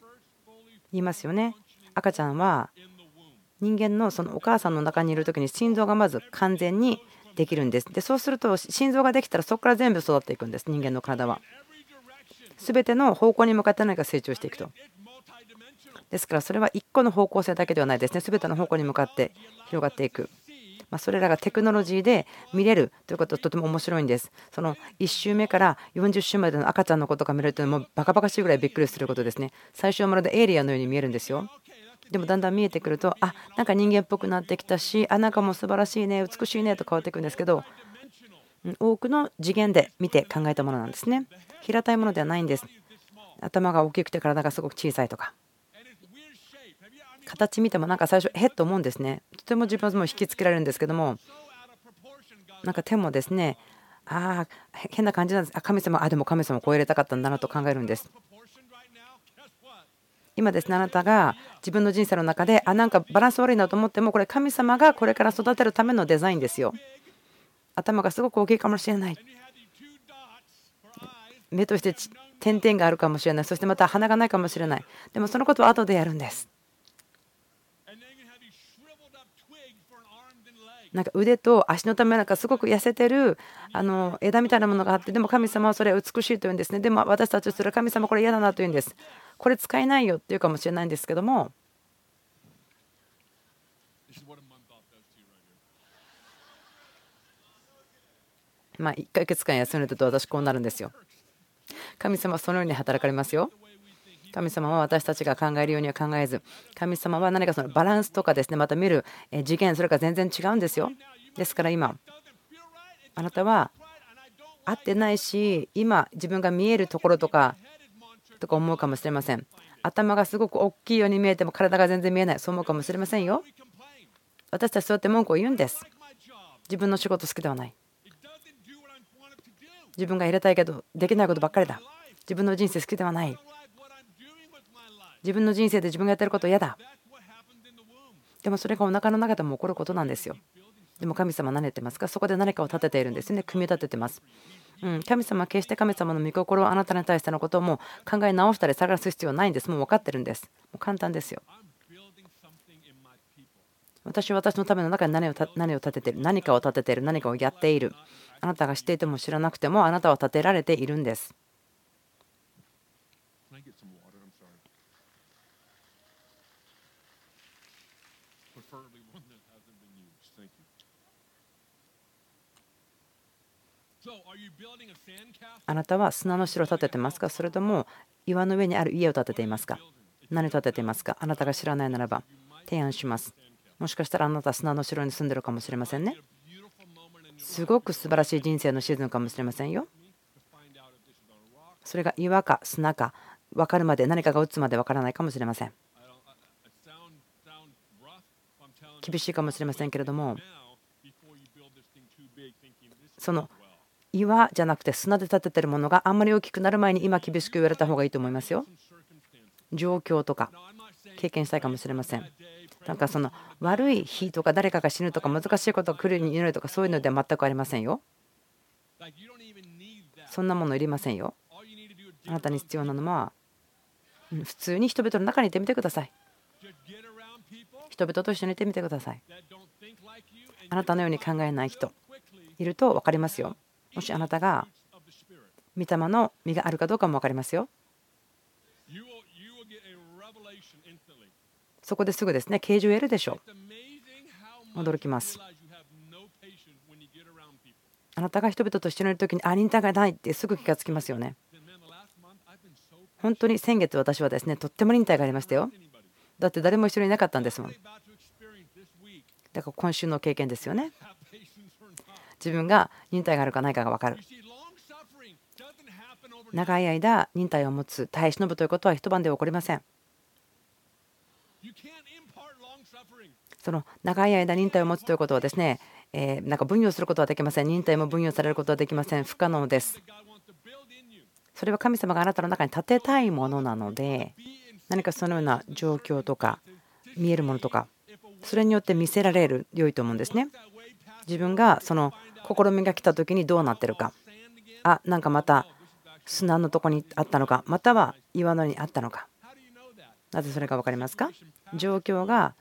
言いますよね。赤ちゃんは人間のそのお母さんの中にいる時に心臓がまず完全にできるんです。でそうすると心臓ができたらそこから全部育っていくんです。人間の体は。全ての方向に向かって何か成長していくと。ですからそれは1個の方向性だけではないですね。全ての方向に向かって広がっていく。まそれらがテクノロジーで見れるということはとても面白いんです。その1週目から40週までの赤ちゃんのことが見れるというのもバカバカしいぐらいびっくりすることですね。最初はまるでエイリアンのように見えるんですよ。でもだんだん見えてくるとあなんか人間っぽくなってきたしあなんかもう素晴らしいね美しいねと変わっていくんですけど多くの次元で見て考えたものなんですね平たいものではないんです頭が大きくて体がすごく小さいとか形見てもなんか最初へっと思うんですね。とても自分も引きつけられるんですけどもなんか手もですねああ変な感じなんです。あ神様あでも神様を超えれたかったんだなと考えるんです。今ですねあなたが自分の人生の中であなんかバランス悪いなと思ってもこれ神様がこれから育てるためのデザインですよ。頭がすごく大きいかもしれない。目として点々があるかもしれない。そしてまた鼻がないかもしれない。でもそのことは後でやるんです。なんか腕と足のためなんかすごく痩せてるあの枝みたいなものがあってでも神様はそれは美しいというんですね。でも私たちする神様これ嫌だなというんです。これ使えないよっていうかもしれないんですけども。まあ1ヶ月間休んでると私こうなるんですよ。神様はそのように働かれますよ神様は私たちが考えるようには考えず神様は何かそのバランスとかですねまた見る次元それから全然違うんですよ。ですから今あなたは合ってないし今自分が見えるところとかとか思うかもしれません。頭がすごく大きいように見えても体が全然見えない。そう思うかもしれませんよ。私たちそうやって文句を言うんです。自分の仕事好きではない。自分が入れたいけどできないことばっかりだ。自分の人生好きではない。自分の人生で自分がやってること嫌だ。でもそれがお腹の中でも起こることなんですよ。でも神様何言ってますか？そこで何かを立てているんですね。組み立ててます。うん、神様は決して神様の御心をあなたに対してのことをも考え直したり探す必要はないんです。もう分かってるんです。もう簡単ですよ。私は私のための中に何を何を立てている？何かを立てている？何かをやっている？あなたが知っていても知らなくてもあなたは立てられているんです。あなたは砂の城を建ててますか？それとも岩の上にある家を建てていますか？何を建てていますか？あなたが知らないならば提案します。もしかしたらあなたは砂の城に住んでるかもしれませんね。すごく素晴らしい人生のシーズンかもしれませんよ。それが岩か砂か分かるまで何かが打つまで分からないかもしれません。厳しいかもしれませんけれどもその岩じゃなくて砂で建ててるものがあんまり大きくなる前に今厳しく言われた方がいいと思いますよ。状況とか経験したいかもしれません。なんかその悪い日とか誰かが死ぬとか難しいことが来るに祈るとかそういうのでは全くありませんよ。そんなものいりませんよ。あなたに必要なのは普通に人々の中にいてみてください。人々と一緒にいてみてください。あなたのように考えない人いると分かりますよ。もしあなたが御霊の実があるかどうかも分かりますよ。そこですぐですね、形状を得るでしょう。驚きます。あなたが人々と一緒にいる時に、あ、忍耐がないってすぐ気がつきますよね。本当に先月私はですね、とっても忍耐がありましたよ。だって誰も一緒にいなかったんですもん。だから今週の経験ですよね。自分が忍耐があるかないかが分かる。長い間忍耐を持つ耐え忍ぶということは一晩で起こりません。その長い間忍耐を持つということはですね、えなんか分与することはできません。忍耐も分与されることはできません。不可能です。それは神様があなたの中に立てたいものなので、何かそのような状況とか、見えるものとか、それによって見せられる良いと思うんですね。自分がその試みが来た時にどうなってるか。あ、なんかまた砂のとこにあったのか、または岩のにあったのか。なぜそれか分かりますか？状況が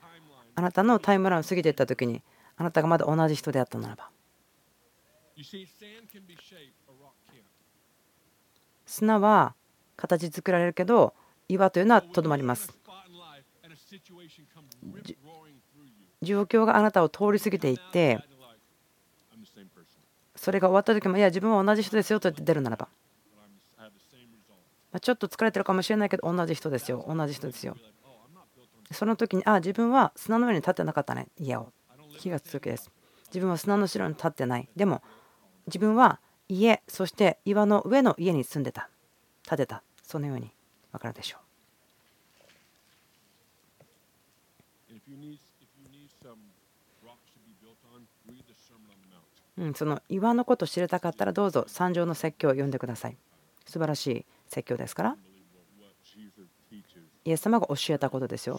あなたのタイムラインを過ぎていった時にあなたがまだ同じ人であったならば砂は形作られるけど岩というのはとどまります状況があなたを通り過ぎていってそれが終わった時もいや自分は同じ人ですよと言って出るならば。ちょっと疲れてるかもしれないけど同じ人ですよ同じ人ですよ。その時にあ自分は砂の上に立ってなかったね家を。火がつくです。自分は砂の城に立ってない。でも自分は家そして岩の上の家に住んでた。建てた。そのように分かるでしょう、うん、その岩のこと知りたかったらどうぞ三条の説教を読んでください素晴らしい説教ですからイエス様が教えたことですよ。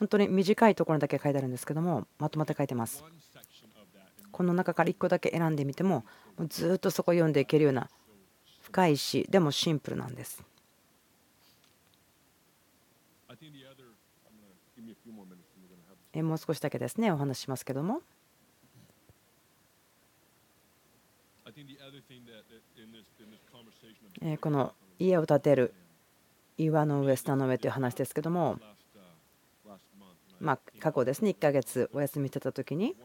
本当に短いところだけ書いてあるんですけどもまとまって書いてます。この中から1個だけ選んでみてもずっとそこ読んでいけるような深いしでもシンプルなんです。もう少しだけですねお話ししますけども。この家を建てる岩の上砂の上という話ですけどもまあ過去ですね1ヶ月お休みしてた時に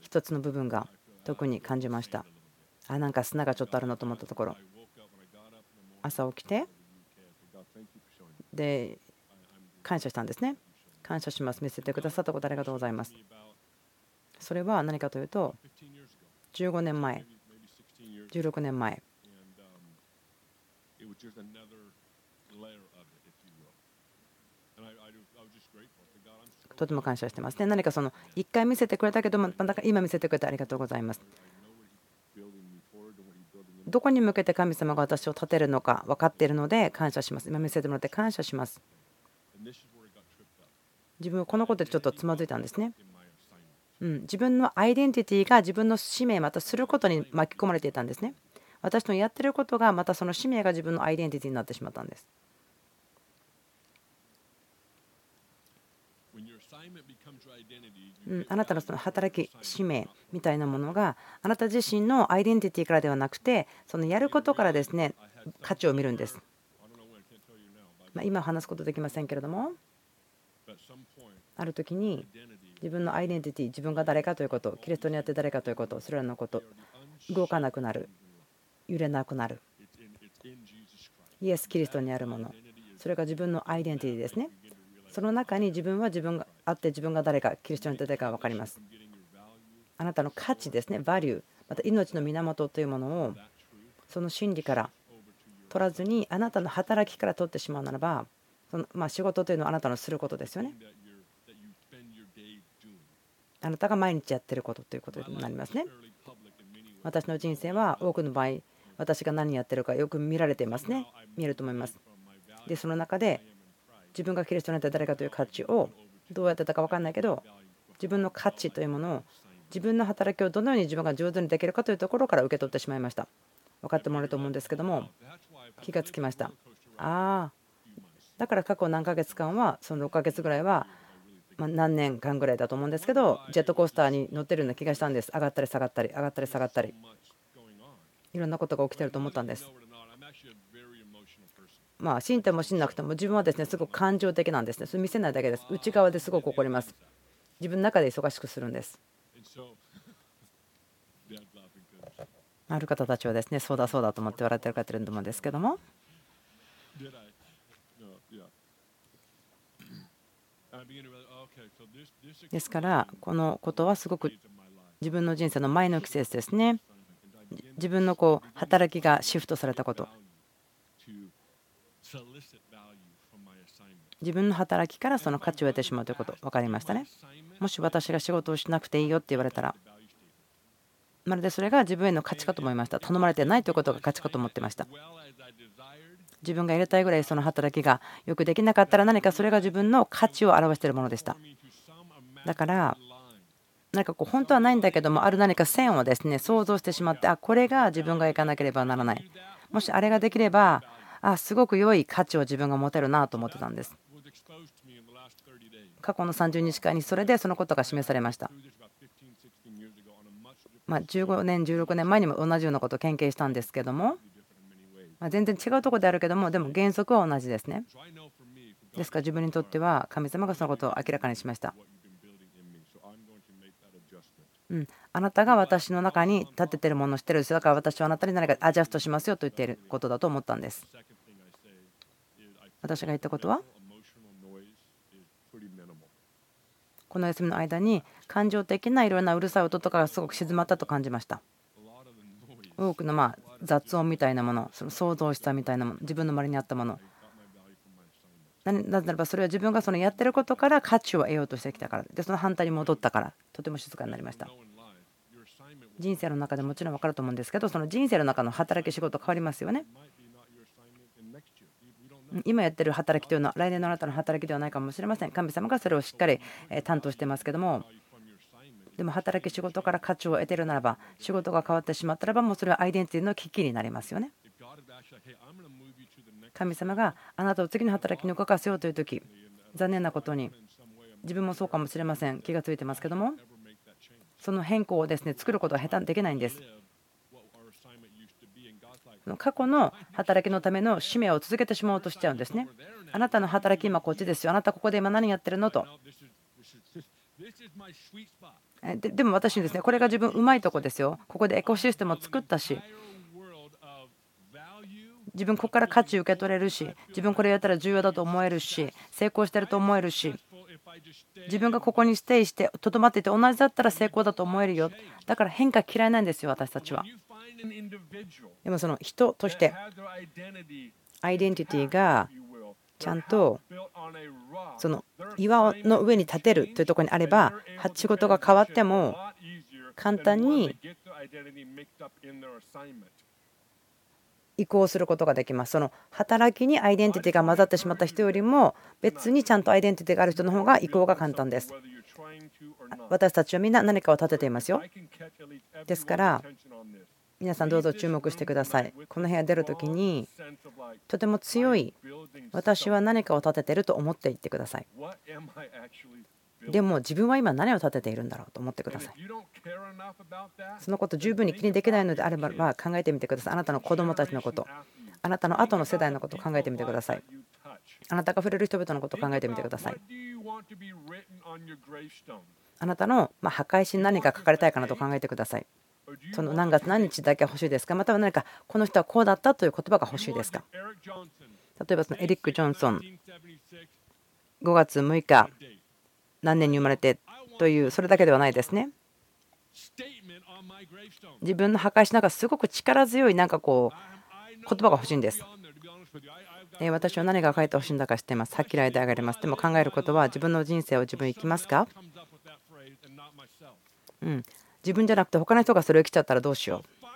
一つの部分が特に感じました。あなんか砂がちょっとあるなと思ったところ。朝起きてで感謝したんですね。感謝します。見せてくださったことありがとうございます。それは何かというと15年前16年前とても感謝してますね。何かその1回見せてくれたけども、また今見せてくれてありがとうございます。どこに向けて神様が私を立てるのか分かっているので感謝します。今見せてもらって感謝します。自分はこのことでちょっとつまずいたんですね。うん、自分のアイデンティティが自分の使命またすることに巻き込まれていたんですね。私のやってることがまたその使命が自分のアイデンティティになってしまったんです。うん、あなたのその働き使命みたいなものがあなた自身のアイデンティティからではなくてそのやることからですね価値を見るんです。ま今話すことできませんけれどもある時に自分のアイデンティティ自分が誰かということキリストにあって誰かということそれらのこと動かなくなる揺れなくなる。イエス・キリストにあるもの。それが自分のアイデンティティですね。その中に自分は自分があって自分が誰かキリストにあって誰か分かります。あなたの価値ですね。バリュー。また命の源というものをその真理から取らずにあなたの働きから取ってしまうならばそのま仕事というのはあなたのすることですよね。あなたが毎日やってることということになりますね。私の人生は多くの場合私が何やってるかよく見られていますね。見えると思います。でその中で自分がキリストになった誰かという価値をどうやってたか分かんないけど自分の価値というものを自分の働きをどのように自分が上手にできるかというところから受け取ってしまいました。分かってもらえると思うんですけども気がつきました。ああ。だから過去何ヶ月間はその6ヶ月ぐらいはま何年間ぐらいだと思うんですけどジェットコースターに乗ってるような気がしたんです。上がったり下がったり上がったり下がったりいろんなことが起きてると思ったんです。まあ信っても信なくても自分はですねすごく感情的なんですね。それ見せないだけです。内側ですごく怒ります。自分の中で忙しくするんです。ある方たちはですねそうだそうだと思って笑ってる方いると思うんですけども。ですからこのことはすごく自分の人生の前の季節ですね。自分のこう働きがシフトされたこと。自分の働きからその価値を得てしまうということ。分かりましたね。もし私が仕事をしなくていいよって言われたら。まるでそれが自分への価値かと思いました。頼まれてないということが価値かと思ってました。自分が入れたいぐらいその働きがよくできなかったら何かそれが自分の価値を表しているものでした。だから何かこう本当はないんだけどもある何か線をですね想像してしまってあこれが自分が行かなければならない。もしあれができればあすごく良い価値を自分が持てるなと思ってたんです。過去の30日間にそれでそのことが示されました。ま15年16年前にも同じようなことを研究したんですけどもま全然違うところであるけどもでも原則は同じですね。ですから自分にとっては神様がそのことを明らかにしました。うん、あなたが私の中に立ててるものを知ってるんですよ。だから私はあなたに何かアジャストしますよと言っていることだと思ったんです。私が言ったことは？この休みの間に感情的ないろんなうるさい音とかがすごく静まったと感じました。多くのま雑音みたいなものその想像したみたいなもの自分の周りにあったもの。なぜならばそれは自分がそのやってることから価値を得ようとしてきたから。でその反対に戻ったから。とても静かになりました。人生の中でもちろん分かると思うんですけどその人生の中の働き仕事変わりますよね。今やってる働きというのは来年のあなたの働きではないかもしれません。神様がそれをしっかり担当してますけども。でも働き仕事から価値を得てるならば仕事が変わってしまったらばもうそれはアイデンティティの危機になりますよね。神様があなたを次の働きに動かせようという時残念なことに自分もそうかもしれません。気がついてますけども。その変更をですね作ることは下手できないんです。過去の働きのための使命を続けてしまおうとしちゃうんですね。あなたの働き今こっちですよ。あなたここで今何やってるのと。ででも私にですねこれが自分うまいとこですよ。ここでエコシステムを作ったし自分ここから価値受け取れるし自分これやったら重要だと思えるし成功してると思えるし自分がここにステイしてとどまっていて同じだったら成功だと思えるよ。だから変化嫌いなんですよ私たちは。でもその人としてアイデンティティがちゃんとその岩の上に立てるというところにあれば仕事が変わっても簡単に移行することができます。その働きにアイデンティティが混ざってしまった人よりも別にちゃんとアイデンティティがある人の方が移行が簡単です。私たちはみんな何かを立てていますよ。ですから皆さんどうぞ注目してください。この部屋出るときにとても強い私は何かを立ててると思っていってください。でも自分は今何を立てているんだろうと思ってください。そのこと十分に気にできないのであれば考えてみてください。あなたの子供たちのこと、あなたの後の世代のことを考えてみてください。あなたが触れる人々のことを考えてみてください。あなたの墓石に何か書かれたいかなと考えてください。その何月何日だけ欲しいですか？または何かこの人はこうだったという言葉が欲しいですか？例えばそのエリック・ジョンソン5月6日何年に生まれてというそれだけではないですね。自分の墓石なんかすごく力強いなんかこう言葉が欲しいんです。私は何が書いてほしいんだか知っています。はっきり間上がります。でも考えることは自分の人生を自分生きますか？うん、自分じゃなくて他の人がそれを生きちゃったらどうしよう。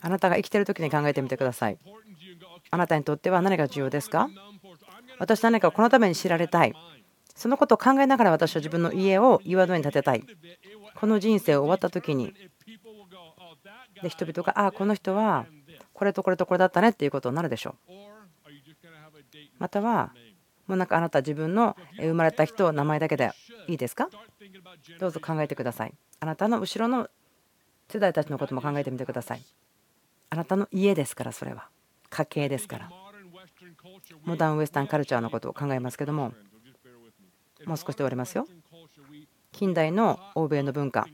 あなたが生きてる時に考えてみてください。あなたにとっては何が重要ですか？私何かこのために知られたい。そのことを考えながら私は自分の家を岩の上に建てたい。この人生を終わった時にで人々がああこの人はこれとこれとこれだったねっていうことになるでしょう。またはもうなんかあなた自分の生まれた人名前だけでいいですか？どうぞ考えてください。あなたの後ろの世代たちのことも考えてみてください。あなたの家ですからそれは家系ですからモダンウエスタンカルチャーのことを考えますけどももう少しで終わりますよ。近代の欧米の文化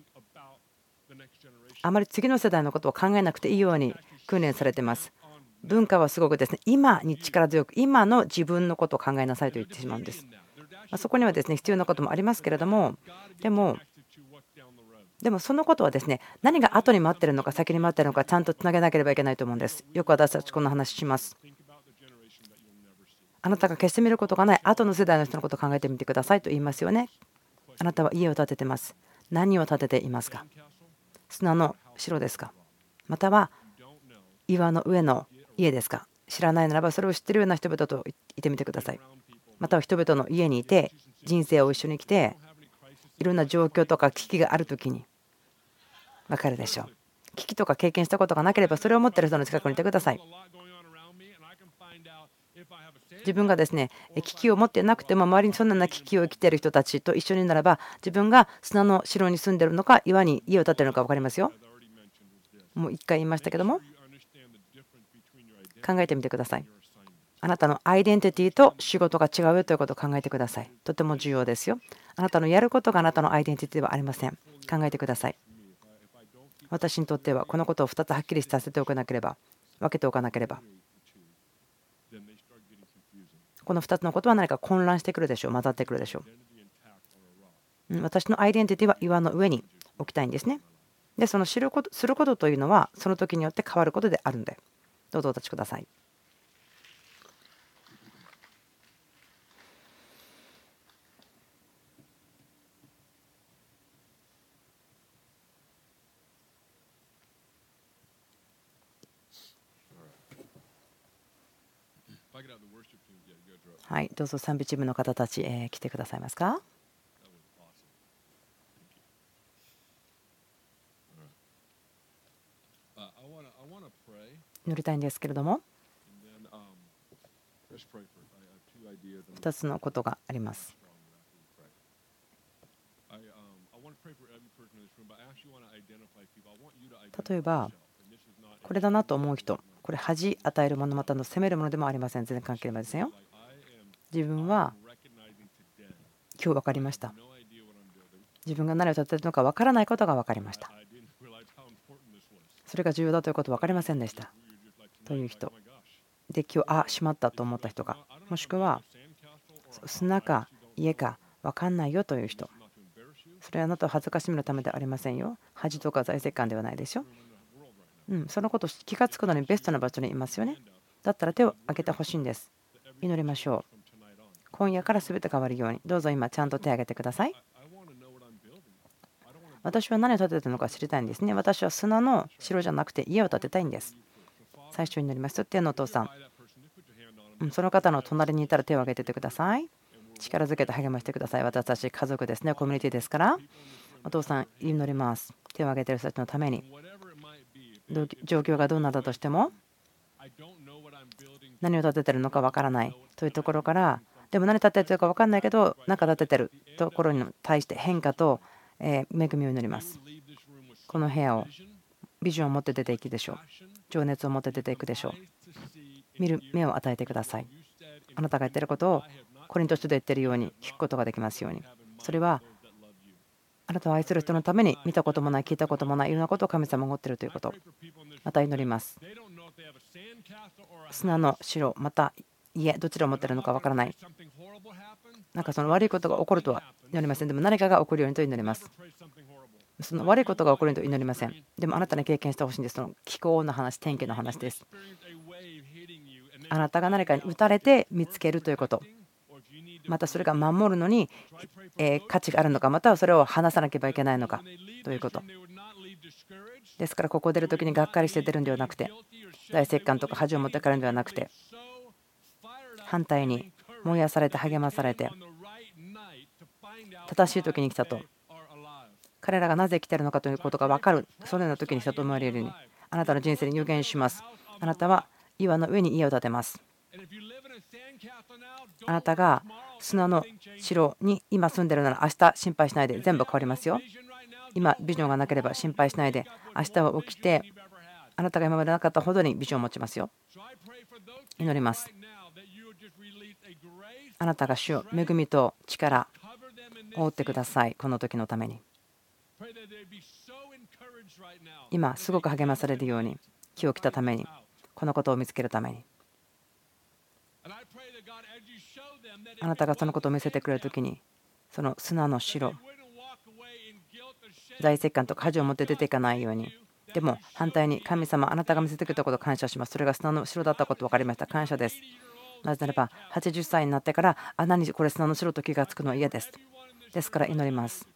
あまり次の世代のことを考えなくていいように訓練されてます。文化はすごくですね今に力強く今の自分のことを考えなさいと言ってしまうんです。そこにはですね必要なこともありますけれどもでもでもそのことはですね何が後に待ってるのか先に待ってるのかちゃんとつなげなければいけないと思うんです。よく私たちこの話します。あなたが決して見ることがない後の世代の人のことを考えてみてくださいと言いますよね。あなたは家を建ててます。何を建てていますか？砂の城ですか？または岩の上の家ですか？知らないならばそれを知ってるような人々といてみてください。または人々の家にいて人生を一緒に来ていろんな状況とか危機がある時に分かるでしょう。危機とか経験したことがなければそれを持ってる人の近くにいてください。自分がですね危機を持ってなくても周りにそんな危機を生きている人たちと一緒にならば自分が砂の城に住んでるのか岩に家を建てるのか分かりますよ。もう一回言いましたけども考えてみてください。あなたのアイデンティティと仕事が違うということを考えてください。とても重要ですよ。あなたのやることがあなたのアイデンティティではありません。考えてください。私にとってはこのことを2つはっきりさせておかなければ、分けておかなければ。この2つのことは何か混乱してくるでしょう、混ざってくるでしょう。私のアイデンティティは岩の上に置きたいんですね。で、その知ることすることというのは、その時によって変わることであるんで、どうぞお立ちください。はい、どうぞ賛美チームの方たち、えー、来てくださいますか？乗りたいんですけれども、2つのことがあります。例えば、これだなと思う人、これ恥与えるものまたの責めるものでもありません。全然関係ありませんよ。自分は今日分かりました。自分が何を立てるのか分からないことが分かりました。それが重要だということ分かりませんでした。という人。で今日あしまったと思った人がもしくは砂か家か分かんないよという人。それはあなたを恥ずかしめるためではありませんよ。恥とか財政官ではないでしょ。うん、そのこと気が付くのにベストな場所にいますよね。だったら手を挙げてほしいんです。祈りましょう。今夜から全て変わるように。どうぞ今ちゃんと手を挙げてください。私は何を建てたのか知りたいんですね。私は砂の城じゃなくて家を建てたいんです。最初になります。天のお父さん。その方の隣にいたら手を挙げててください。力づけて励ましてください。私たち家族ですね。コミュニティですから。お父さん祈ります。手を挙げている人たちのために。状況がどうなったとしても。何を立ててるのかわからない。というところからでも何立ててるか分かんないけど何か立ててるところに対して変化と恵みを祈ります。この部屋をビジョンを持って出ていくでしょう。情熱を持って出ていくでしょう。見る目を与えてください。あなたが言ってることをコリント書で言ってるように聞くことができますように。それはあなたを愛する人のために見たこともない聞いたこともないいろんなことを神様が持っているということ。また祈ります。砂の城また家どちらを持っているのか分からない。なんかその悪いことが起こるとは祈りません。でも何かが起こるようにと祈ります。その悪いことが起こるようにと祈りません。でもあなたに経験してほしいんです。その気候の話天気の話です。あなたが何かに打たれて見つけるということ。またそれが守るのに価値があるのか。またはそれを話さなければいけないのか。ということ。ですからここを出るときにがっかりして出るんではなくて大石棺とか恥を持って帰るんではなくて反対に燃やされて励まされて正しい時に来たと。彼らがなぜ来てるのかということが分かるそのような時にしたと思われるようにあなたの人生に有言します。あなたは岩の上に家を建てます。あなたが砂の城に今住んでるなら明日心配しないで全部変わりますよ。今ビジョンがなければ心配しないで明日は起きてあなたが今までなかったほどにビジョンを持ちますよ。祈ります。あなたが主を恵みと力を覆ってください。この時のために。今すごく励まされるように気を来たためにこのことを見つけるために。あなたがそのことを見せてくれる時にその砂の城大石棺とか恥を持って出ていかないように。でも反対に神様あなたが見せてくれたことを感謝します。それが砂の城だったこと分かりました。感謝です。なぜならば80歳になってからあ何これ砂の城と気がつくのは嫌です。ですから祈ります。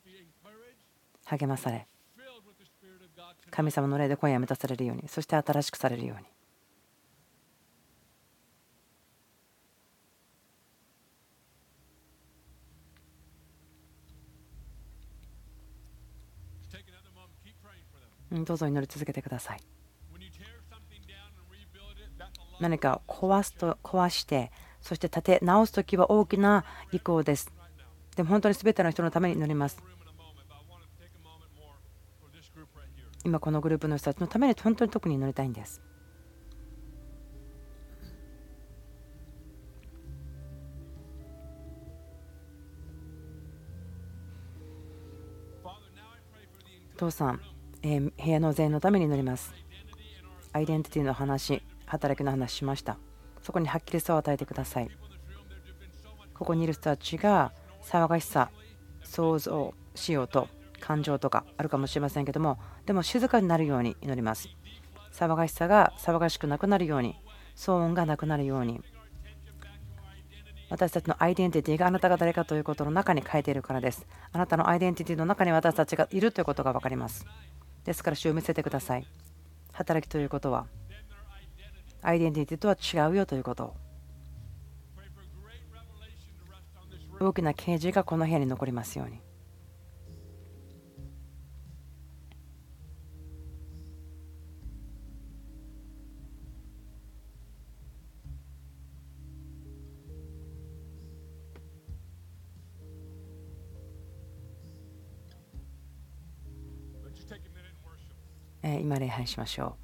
励まされ神様の霊で今夜満たされるようにそして新しくされるように。どうぞ祈り続けてください。何か壊すと壊してそして立て直す時は大きな意向です。でも本当に全ての人のために祈ります。今このグループの人たちのために本当に特に祈りたいんです。父さん、え部屋の全員のために祈ります。アイデンティティの話、働きの話しました。そこにはっきりさを与えてください。ここにいる人たちが騒がしさ、想像しようと、感情とかあるかもしれませんけども、でも静かになるように祈ります。騒がしさが騒がしくなくなるように、騒音がなくなるように、私たちのアイデンティティがあなたが誰かということの中に書いているからです。あなたのアイデンティティの中に私たちがいるということが分かります。ですから主を見せてください。働きということは、アイデンティティとは違うよということ。大きな啓示がこの部屋に残りますように。今礼拝しましょう。